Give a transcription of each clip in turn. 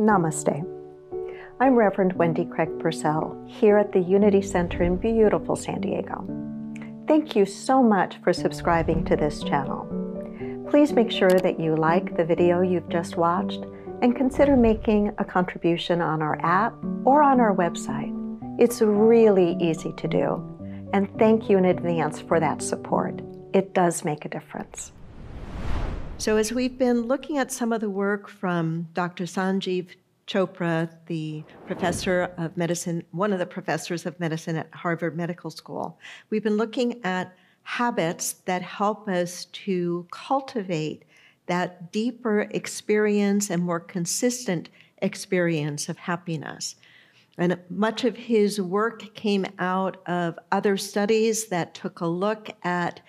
Namaste. I'm Reverend Wendy Craig Purcell here at the Unity Center in beautiful San Diego. Thank you so much for subscribing to this channel. Please make sure that you like the video you've just watched and consider making a contribution on our app or on our website. It's really easy to do. And thank you in advance for that support. It does make a difference. So, as we've been looking at some of the work from Dr. Sanjiv Chopra, the professor of medicine, one of the professors of medicine at Harvard Medical School, we've been looking at habits that help us to cultivate that deeper experience and more consistent experience of happiness. And much of his work came out of other studies that took a look at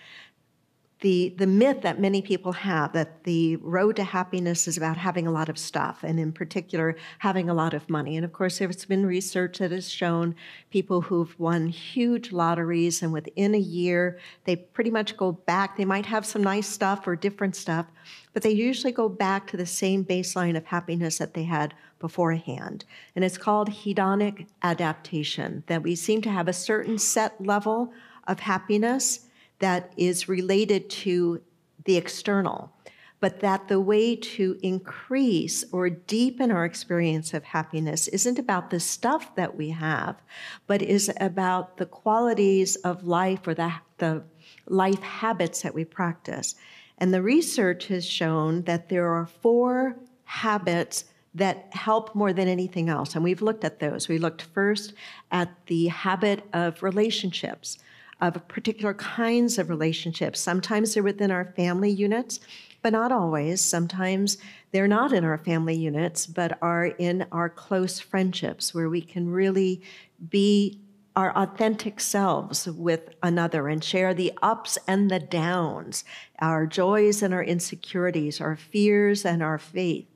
the, the myth that many people have that the road to happiness is about having a lot of stuff, and in particular, having a lot of money. And of course, there's been research that has shown people who've won huge lotteries, and within a year, they pretty much go back. They might have some nice stuff or different stuff, but they usually go back to the same baseline of happiness that they had beforehand. And it's called hedonic adaptation, that we seem to have a certain set level of happiness that is related to the external, but that the way to increase or deepen our experience of happiness isn't about the stuff that we have, but is about the qualities of life or the, the life habits that we practice. And the research has shown that there are four habits that help more than anything else. And we've looked at those. We looked first at the habit of relationships of particular kinds of relationships. Sometimes they're within our family units, but not always. Sometimes they're not in our family units, but are in our close friendships where we can really be our authentic selves with another and share the ups and the downs, our joys and our insecurities, our fears and our faith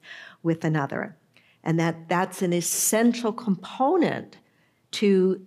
with another. And that that's an essential component to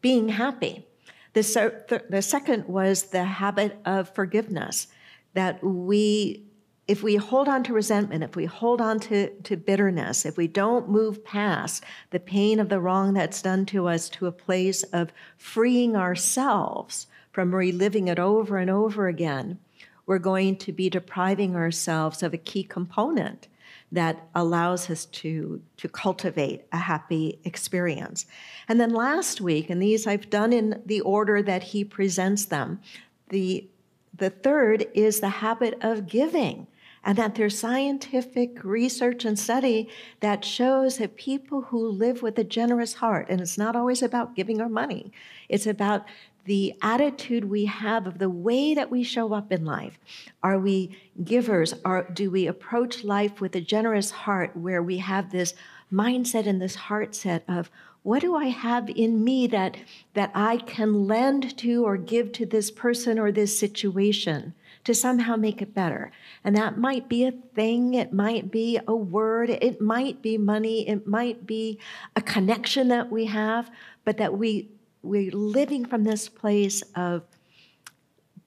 being happy. The, so, the second was the habit of forgiveness, that we, if we hold on to resentment, if we hold on to, to bitterness, if we don't move past the pain of the wrong that's done to us to a place of freeing ourselves from reliving it over and over again, we're going to be depriving ourselves of a key component that allows us to, to cultivate a happy experience. And then last week, and these I've done in the order that he presents them, the, the third is the habit of giving. And that there's scientific research and study that shows that people who live with a generous heart, and it's not always about giving our money, it's about the attitude we have of the way that we show up in life. Are we givers? Or do we approach life with a generous heart where we have this mindset and this heart set of what do I have in me that, that I can lend to or give to this person or this situation to somehow make it better? And that might be a thing, it might be a word, it might be money, it might be a connection that we have, but that we we're living from this place of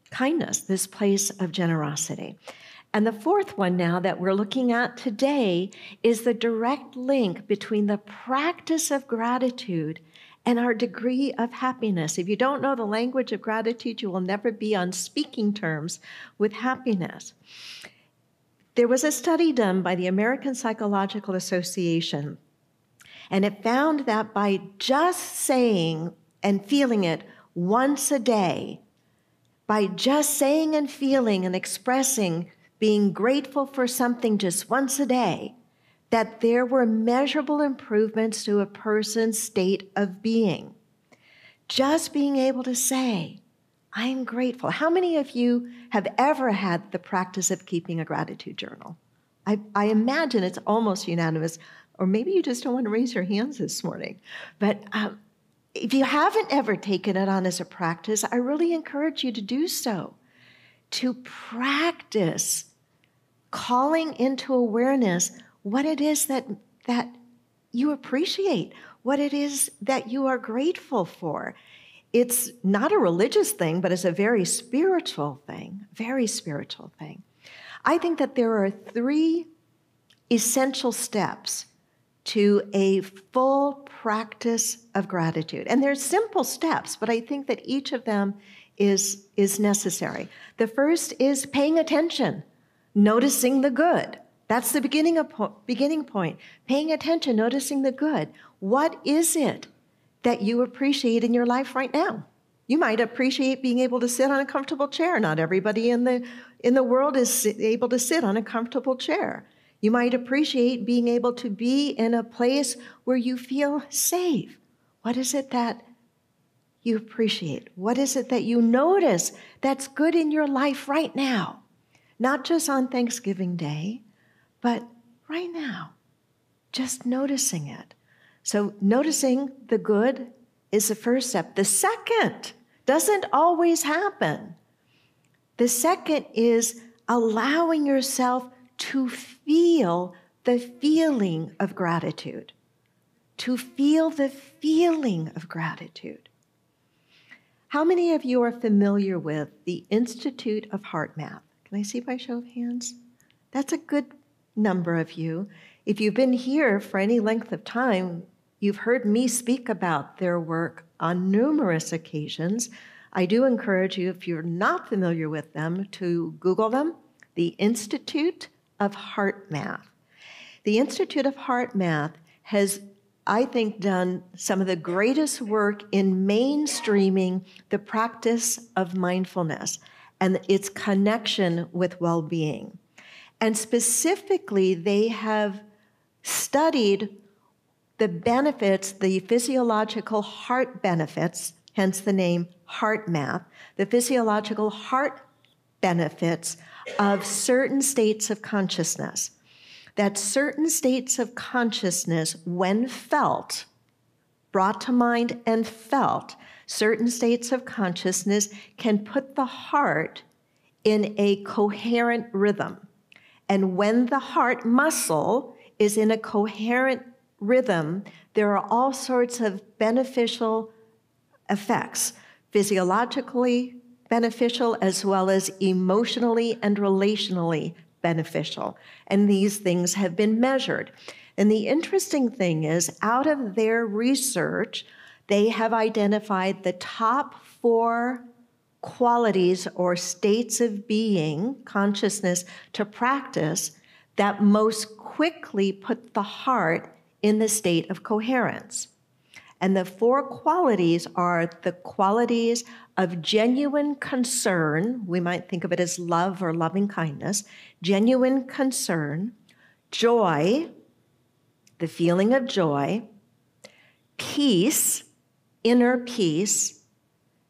kindness, this place of generosity. And the fourth one now that we're looking at today is the direct link between the practice of gratitude and our degree of happiness. If you don't know the language of gratitude, you will never be on speaking terms with happiness. There was a study done by the American Psychological Association, and it found that by just saying and feeling it once a day, by just saying and feeling and expressing being grateful for something just once a day, that there were measurable improvements to a person's state of being. Just being able to say, I am grateful. How many of you have ever had the practice of keeping a gratitude journal? I, I imagine it's almost unanimous, or maybe you just don't want to raise your hands this morning. But um, if you haven't ever taken it on as a practice, I really encourage you to do so. To practice calling into awareness what it is that, that you appreciate, what it is that you are grateful for. It's not a religious thing, but it's a very spiritual thing, very spiritual thing. I think that there are three essential steps to a full practice of gratitude. And there's simple steps, but I think that each of them is, is necessary. The first is paying attention, noticing the good. That's the beginning, of po- beginning point. Paying attention, noticing the good. What is it that you appreciate in your life right now? You might appreciate being able to sit on a comfortable chair. Not everybody in the, in the world is able to sit on a comfortable chair. You might appreciate being able to be in a place where you feel safe. What is it that you appreciate? What is it that you notice that's good in your life right now? Not just on Thanksgiving Day, but right now. Just noticing it. So, noticing the good is the first step. The second doesn't always happen. The second is allowing yourself to feel the feeling of gratitude. To feel the feeling of gratitude. How many of you are familiar with the Institute of HeartMath? Can I see by show of hands? That's a good number of you. If you've been here for any length of time, you've heard me speak about their work on numerous occasions. I do encourage you, if you're not familiar with them, to Google them, the Institute of HeartMath. The Institute of HeartMath has, I think, done some of the greatest work in mainstreaming the practice of mindfulness and its connection with well being. And specifically, they have studied the benefits, the physiological heart benefits, hence the name HeartMath, the physiological heart benefits of certain states of consciousness. That certain states of consciousness, when felt, brought to mind and felt, certain states of consciousness can put the heart in a coherent rhythm. And when the heart muscle is in a coherent rhythm, there are all sorts of beneficial effects, physiologically, beneficial as well as emotionally and relationally beneficial. And these things have been measured. And the interesting thing is, out of their research, they have identified the top four qualities or states of being, consciousness, to practice that most quickly put the heart in the state of coherence. And the four qualities are the qualities of genuine concern. We might think of it as love or loving kindness, genuine concern, joy, the feeling of joy, peace, inner peace,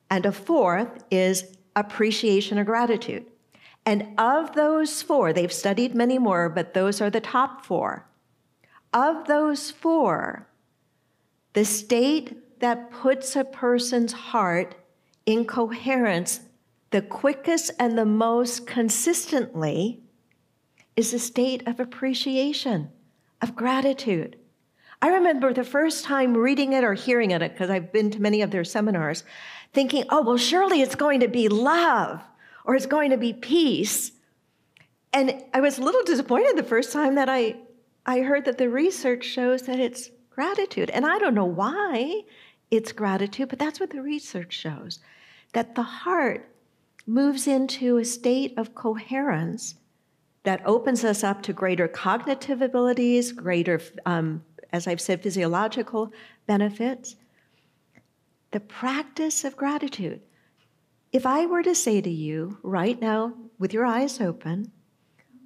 and a fourth is appreciation or gratitude. And of those four, they've studied many more, but those are the top four. Of those four, the state that puts a person's heart in coherence the quickest and the most consistently is a state of appreciation, of gratitude. I remember the first time reading it or hearing it, because I've been to many of their seminars, thinking, oh, well, surely it's going to be love or it's going to be peace. And I was a little disappointed the first time that I, I heard that the research shows that it's gratitude. And I don't know why it's gratitude, but that's what the research shows that the heart moves into a state of coherence that opens us up to greater cognitive abilities, greater, um, as I've said, physiological benefits. The practice of gratitude. If I were to say to you right now, with your eyes open,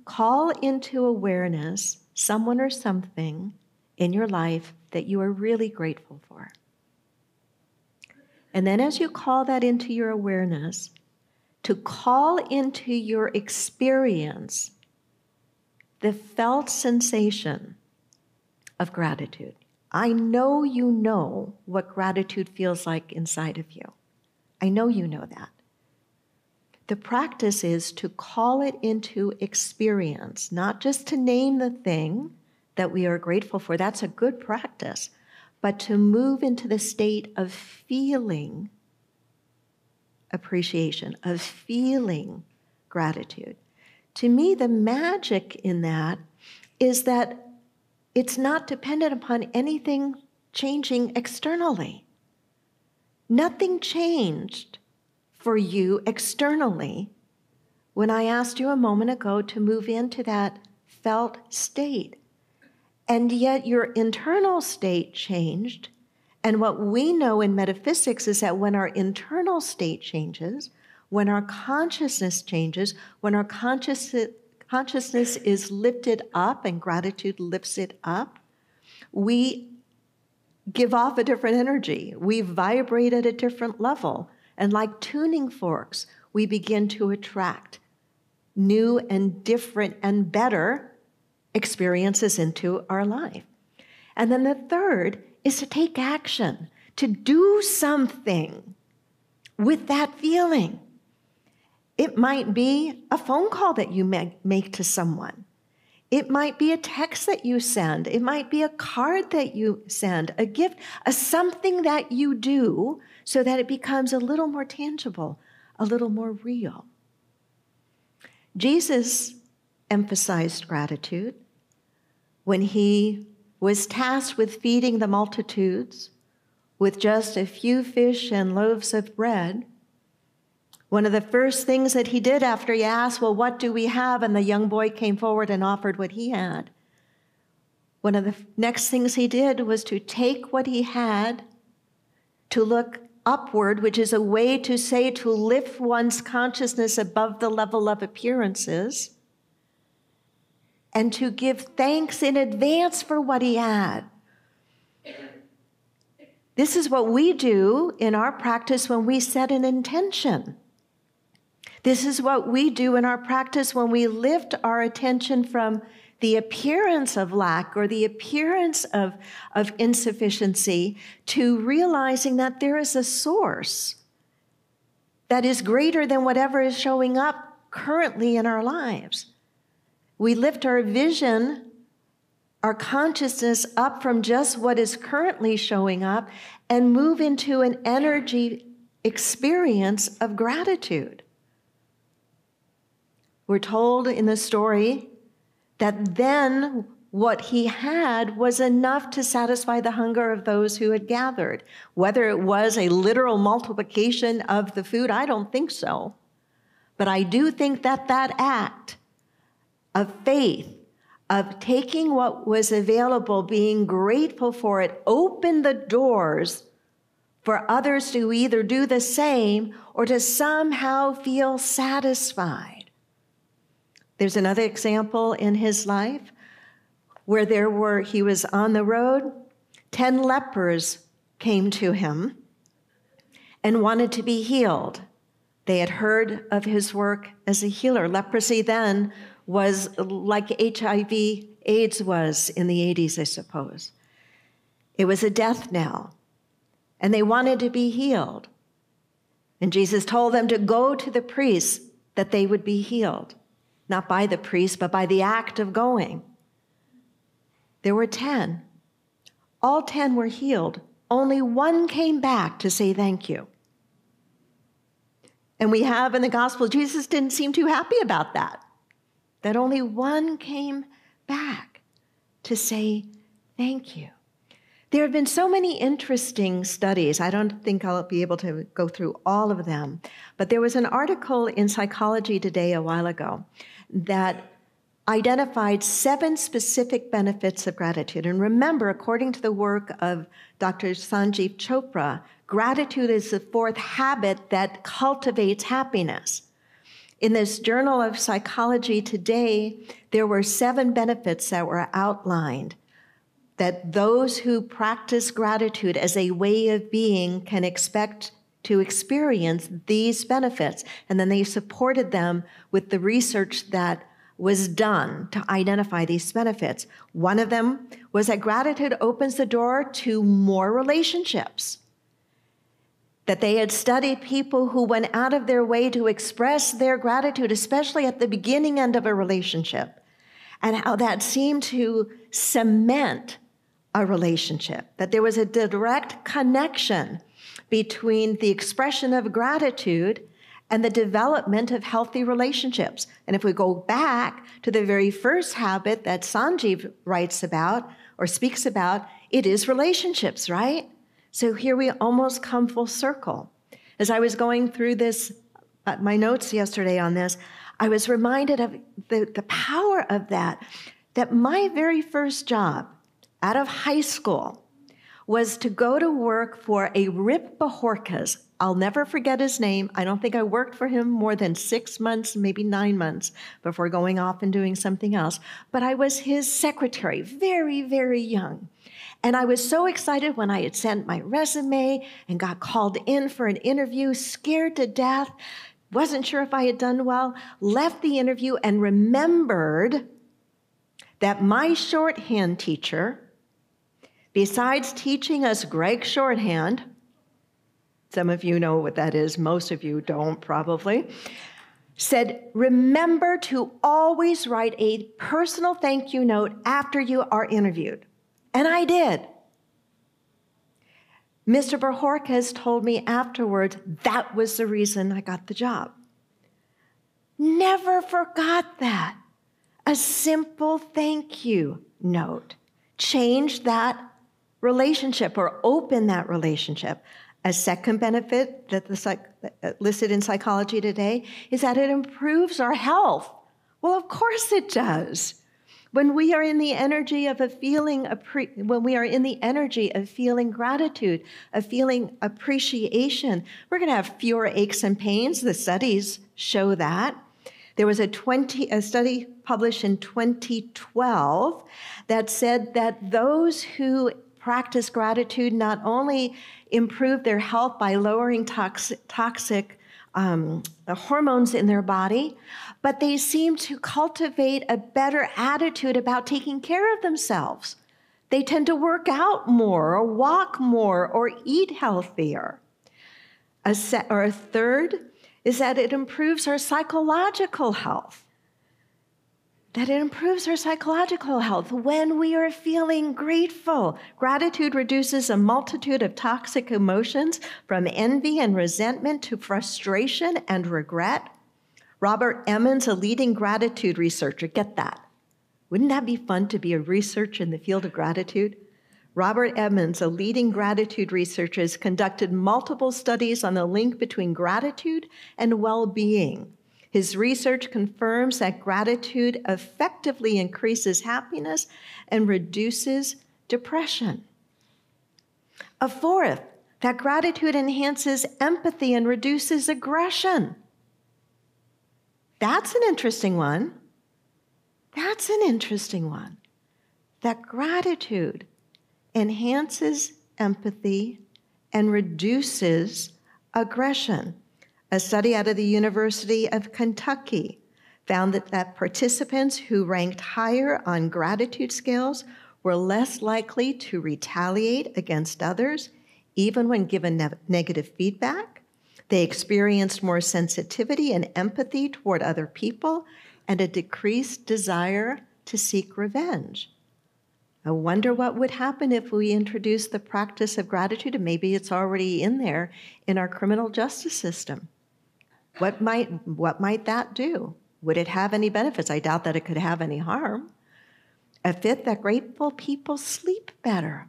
call into awareness someone or something in your life that you are really grateful for. And then, as you call that into your awareness, to call into your experience the felt sensation of gratitude. I know you know what gratitude feels like inside of you. I know you know that. The practice is to call it into experience, not just to name the thing that we are grateful for. That's a good practice. But to move into the state of feeling appreciation, of feeling gratitude. To me, the magic in that is that it's not dependent upon anything changing externally. Nothing changed for you externally when I asked you a moment ago to move into that felt state. And yet your internal state changed. And what we know in metaphysics is that when our internal state changes, when our consciousness changes, when our consciousness, consciousness is lifted up and gratitude lifts it up, we give off a different energy. We vibrate at a different level. And like tuning forks, we begin to attract new and different and better experiences into our life. And then the third is to take action, to do something with that feeling. It might be a phone call that you make to someone. It might be a text that you send. It might be a card that you send, a gift, a something that you do so that it becomes a little more tangible, a little more real. Jesus emphasized gratitude when he was tasked with feeding the multitudes with just a few fish and loaves of bread. One of the first things that he did after he asked, Well, what do we have? And the young boy came forward and offered what he had. One of the next things he did was to take what he had, to look upward, which is a way to say to lift one's consciousness above the level of appearances, and to give thanks in advance for what he had. This is what we do in our practice when we set an intention. This is what we do in our practice when we lift our attention from the appearance of lack or the appearance of, of insufficiency to realizing that there is a source that is greater than whatever is showing up currently in our lives. We lift our vision, our consciousness up from just what is currently showing up and move into an energy experience of gratitude. We're told in the story that then what he had was enough to satisfy the hunger of those who had gathered. Whether it was a literal multiplication of the food, I don't think so. But I do think that that act of faith, of taking what was available, being grateful for it, opened the doors for others to either do the same or to somehow feel satisfied. There's another example in his life where there were, he was on the road, 10 lepers came to him and wanted to be healed. They had heard of his work as a healer. Leprosy then was like HIV AIDS was in the 80s, I suppose. It was a death knell, and they wanted to be healed. And Jesus told them to go to the priests that they would be healed not by the priest, but by the act of going. There were 10. All 10 were healed. Only one came back to say thank you. And we have in the gospel, Jesus didn't seem too happy about that, that only one came back to say thank you. There have been so many interesting studies. I don't think I'll be able to go through all of them, but there was an article in Psychology Today a while ago that identified seven specific benefits of gratitude. And remember, according to the work of Dr. Sanjiv Chopra, gratitude is the fourth habit that cultivates happiness. In this Journal of Psychology today, there were seven benefits that were outlined that those who practice gratitude as a way of being can expect to experience these benefits. And then they supported them with the research that was done to identify these benefits. One of them was that gratitude opens the door to more relationships. That they had studied people who went out of their way to express their gratitude, especially at the beginning end of a relationship, and how that seemed to cement a relationship, that there was a direct connection between the expression of gratitude and the development of healthy relationships. And if we go back to the very first habit that Sanjiv writes about, or speaks about, it is relationships, right? So here we almost come full circle. As I was going through this, uh, my notes yesterday on this, I was reminded of the, the power of that, that my very first job out of high school was to go to work for a Rip Bojorquez. I'll never forget his name. I don't think I worked for him more than six months, maybe nine months before going off and doing something else. But I was his secretary, very, very young. And I was so excited when I had sent my resume and got called in for an interview, scared to death, wasn't sure if I had done well, left the interview and remembered that my shorthand teacher, besides teaching us Gregg shorthand, some of you know what that is, most of you don't probably, said, Remember to always write a personal thank you note after you are interviewed. And I did. Mr. Bojorquez told me afterwards that was the reason I got the job. Never forgot that. A simple thank you note. Change that relationship or open that relationship. A second benefit that the psych- listed in psychology today is that it improves our health. Well, of course it does. When we are in the energy of a feeling, when we are in the energy of feeling gratitude, of feeling appreciation, we're going to have fewer aches and pains. The studies show that. There was a 20 a study published in 2012 that said that those who practice gratitude not only improve their health by lowering toxic, toxic um, hormones in their body, but they seem to cultivate a better attitude about taking care of themselves. They tend to work out more, or walk more, or eat healthier. A se- or a third is that it improves our psychological health that it improves our psychological health when we are feeling grateful. Gratitude reduces a multitude of toxic emotions from envy and resentment to frustration and regret. Robert Emmons, a leading gratitude researcher, get that. Wouldn't that be fun to be a researcher in the field of gratitude? Robert Emmons, a leading gratitude researcher, has conducted multiple studies on the link between gratitude and well being. His research confirms that gratitude effectively increases happiness and reduces depression. A fourth, that gratitude enhances empathy and reduces aggression. That's an interesting one. That's an interesting one. That gratitude enhances empathy and reduces aggression. A study out of the University of Kentucky found that, that participants who ranked higher on gratitude scales were less likely to retaliate against others, even when given ne- negative feedback. They experienced more sensitivity and empathy toward other people and a decreased desire to seek revenge. I wonder what would happen if we introduced the practice of gratitude, and maybe it's already in there in our criminal justice system. What might, what might that do? Would it have any benefits? I doubt that it could have any harm. A fifth, that grateful people sleep better.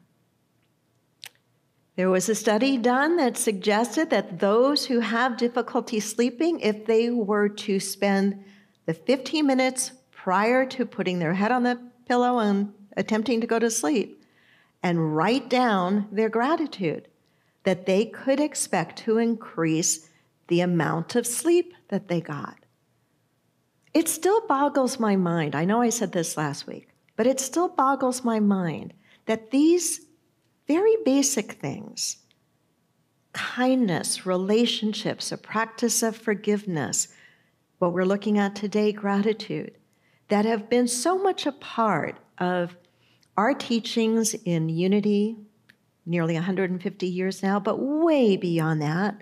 There was a study done that suggested that those who have difficulty sleeping, if they were to spend the 15 minutes prior to putting their head on the pillow and attempting to go to sleep and write down their gratitude, that they could expect to increase the amount of sleep that they got. It still boggles my mind. I know I said this last week, but it still boggles my mind that these very basic things kindness, relationships, a practice of forgiveness, what we're looking at today, gratitude, that have been so much a part of our teachings in unity, nearly 150 years now, but way beyond that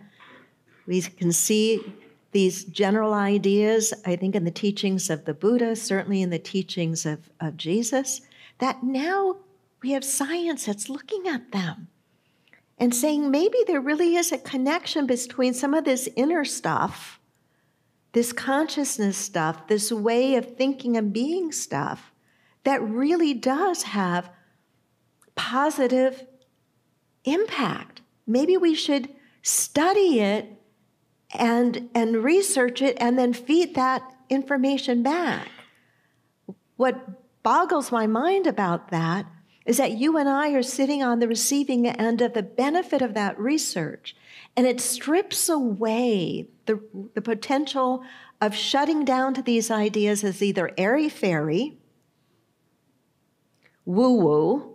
we can see these general ideas, I think, in the teachings of the Buddha, certainly in the teachings of, of Jesus, that now we have science that's looking at them and saying maybe there really is a connection between some of this inner stuff, this consciousness stuff, this way of thinking and being stuff that really does have positive impact. Maybe we should study it and, and research it and then feed that information back. What boggles my mind about that is that you and I are sitting on the receiving end of the benefit of that research, and it strips away the, the potential of shutting down to these ideas as either airy fairy, woo woo,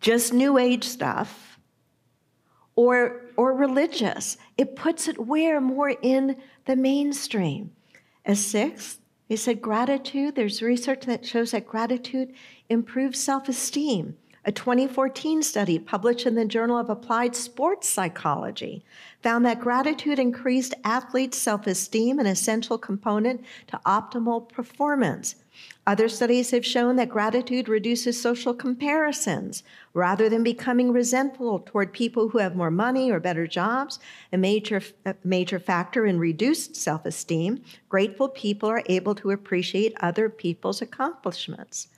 just new age stuff, or, or religious. It puts it where? More in the mainstream. A sixth, he said gratitude, there's research that shows that gratitude improves self esteem. A 2014 study published in the Journal of Applied Sports Psychology found that gratitude increased athletes' self esteem, an essential component to optimal performance. Other studies have shown that gratitude reduces social comparisons. Rather than becoming resentful toward people who have more money or better jobs, a major, a major factor in reduced self esteem, grateful people are able to appreciate other people's accomplishments.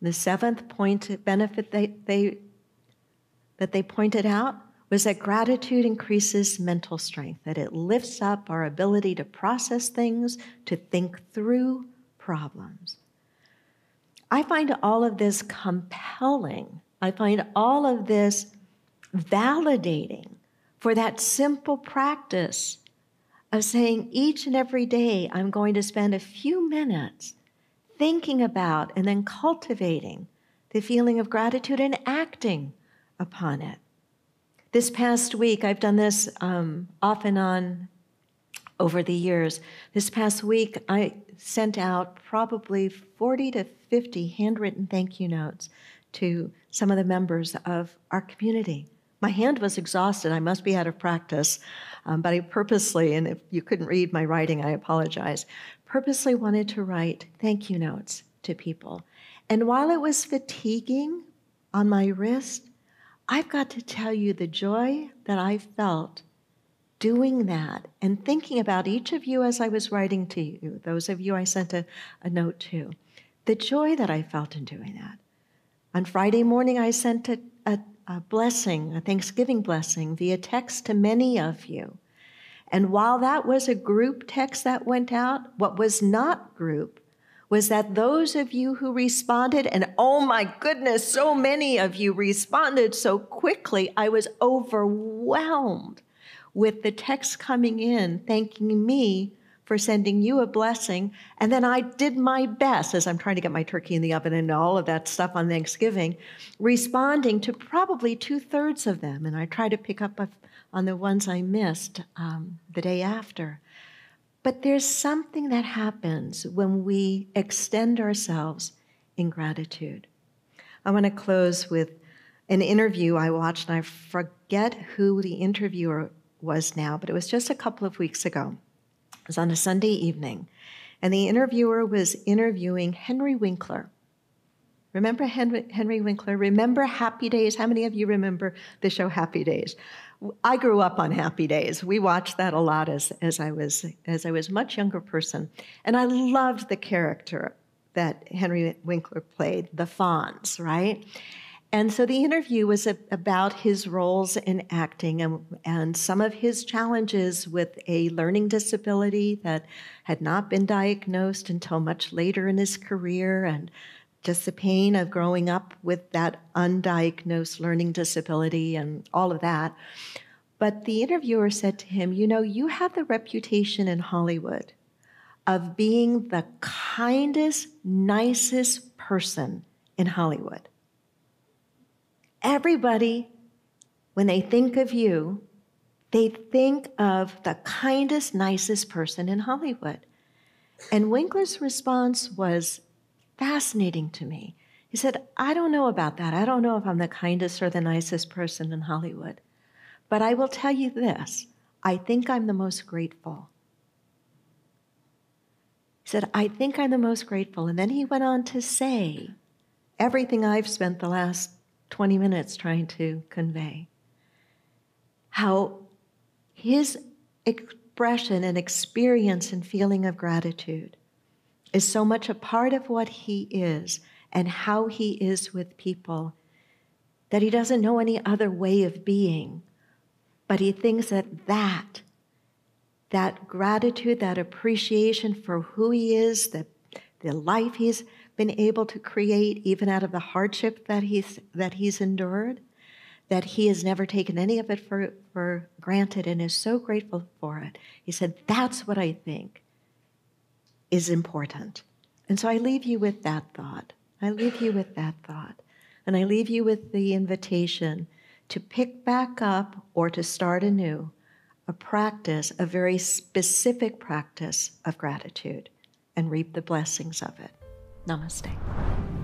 The seventh point benefit they, they, that they pointed out was that gratitude increases mental strength, that it lifts up our ability to process things, to think through problems. I find all of this compelling. I find all of this validating for that simple practice of saying each and every day I'm going to spend a few minutes thinking about and then cultivating the feeling of gratitude and acting upon it. This past week, I've done this um, off and on over the years. This past week, I sent out probably 40 to 50 handwritten thank you notes to some of the members of our community. My hand was exhausted. I must be out of practice, um, but I purposely, and if you couldn't read my writing, I apologize, purposely wanted to write thank you notes to people. And while it was fatiguing on my wrist, I've got to tell you the joy that I felt doing that and thinking about each of you as I was writing to you, those of you I sent a, a note to, the joy that I felt in doing that. On Friday morning, I sent a, a, a blessing, a Thanksgiving blessing, via text to many of you. And while that was a group text that went out, what was not group was that those of you who responded, and oh my goodness, so many of you responded so quickly, I was overwhelmed with the text coming in thanking me for sending you a blessing. And then I did my best as I'm trying to get my turkey in the oven and all of that stuff on Thanksgiving, responding to probably two thirds of them. And I try to pick up on the ones I missed um, the day after. But there's something that happens when we extend ourselves in gratitude. I want to close with an interview I watched, and I forget who the interviewer was now, but it was just a couple of weeks ago. It was on a Sunday evening, and the interviewer was interviewing Henry Winkler. Remember Henry, Henry Winkler? Remember Happy Days? How many of you remember the show Happy Days? I grew up on Happy Days. We watched that a lot as, as I was as I was a much younger person, and I loved the character that Henry Winkler played, the Fonz, right? And so the interview was about his roles in acting and, and some of his challenges with a learning disability that had not been diagnosed until much later in his career, and just the pain of growing up with that undiagnosed learning disability and all of that. But the interviewer said to him, You know, you have the reputation in Hollywood of being the kindest, nicest person in Hollywood. Everybody, when they think of you, they think of the kindest, nicest person in Hollywood. And Winkler's response was fascinating to me. He said, I don't know about that. I don't know if I'm the kindest or the nicest person in Hollywood. But I will tell you this I think I'm the most grateful. He said, I think I'm the most grateful. And then he went on to say everything I've spent the last 20 minutes trying to convey. How his expression and experience and feeling of gratitude is so much a part of what he is and how he is with people, that he doesn't know any other way of being, but he thinks that that, that gratitude, that appreciation for who he is, the, the life he's been able to create, even out of the hardship that he's, that he's endured, that he has never taken any of it for, for granted and is so grateful for it. He said, That's what I think is important. And so I leave you with that thought. I leave you with that thought. And I leave you with the invitation to pick back up or to start anew a practice, a very specific practice of gratitude, and reap the blessings of it. Namaste.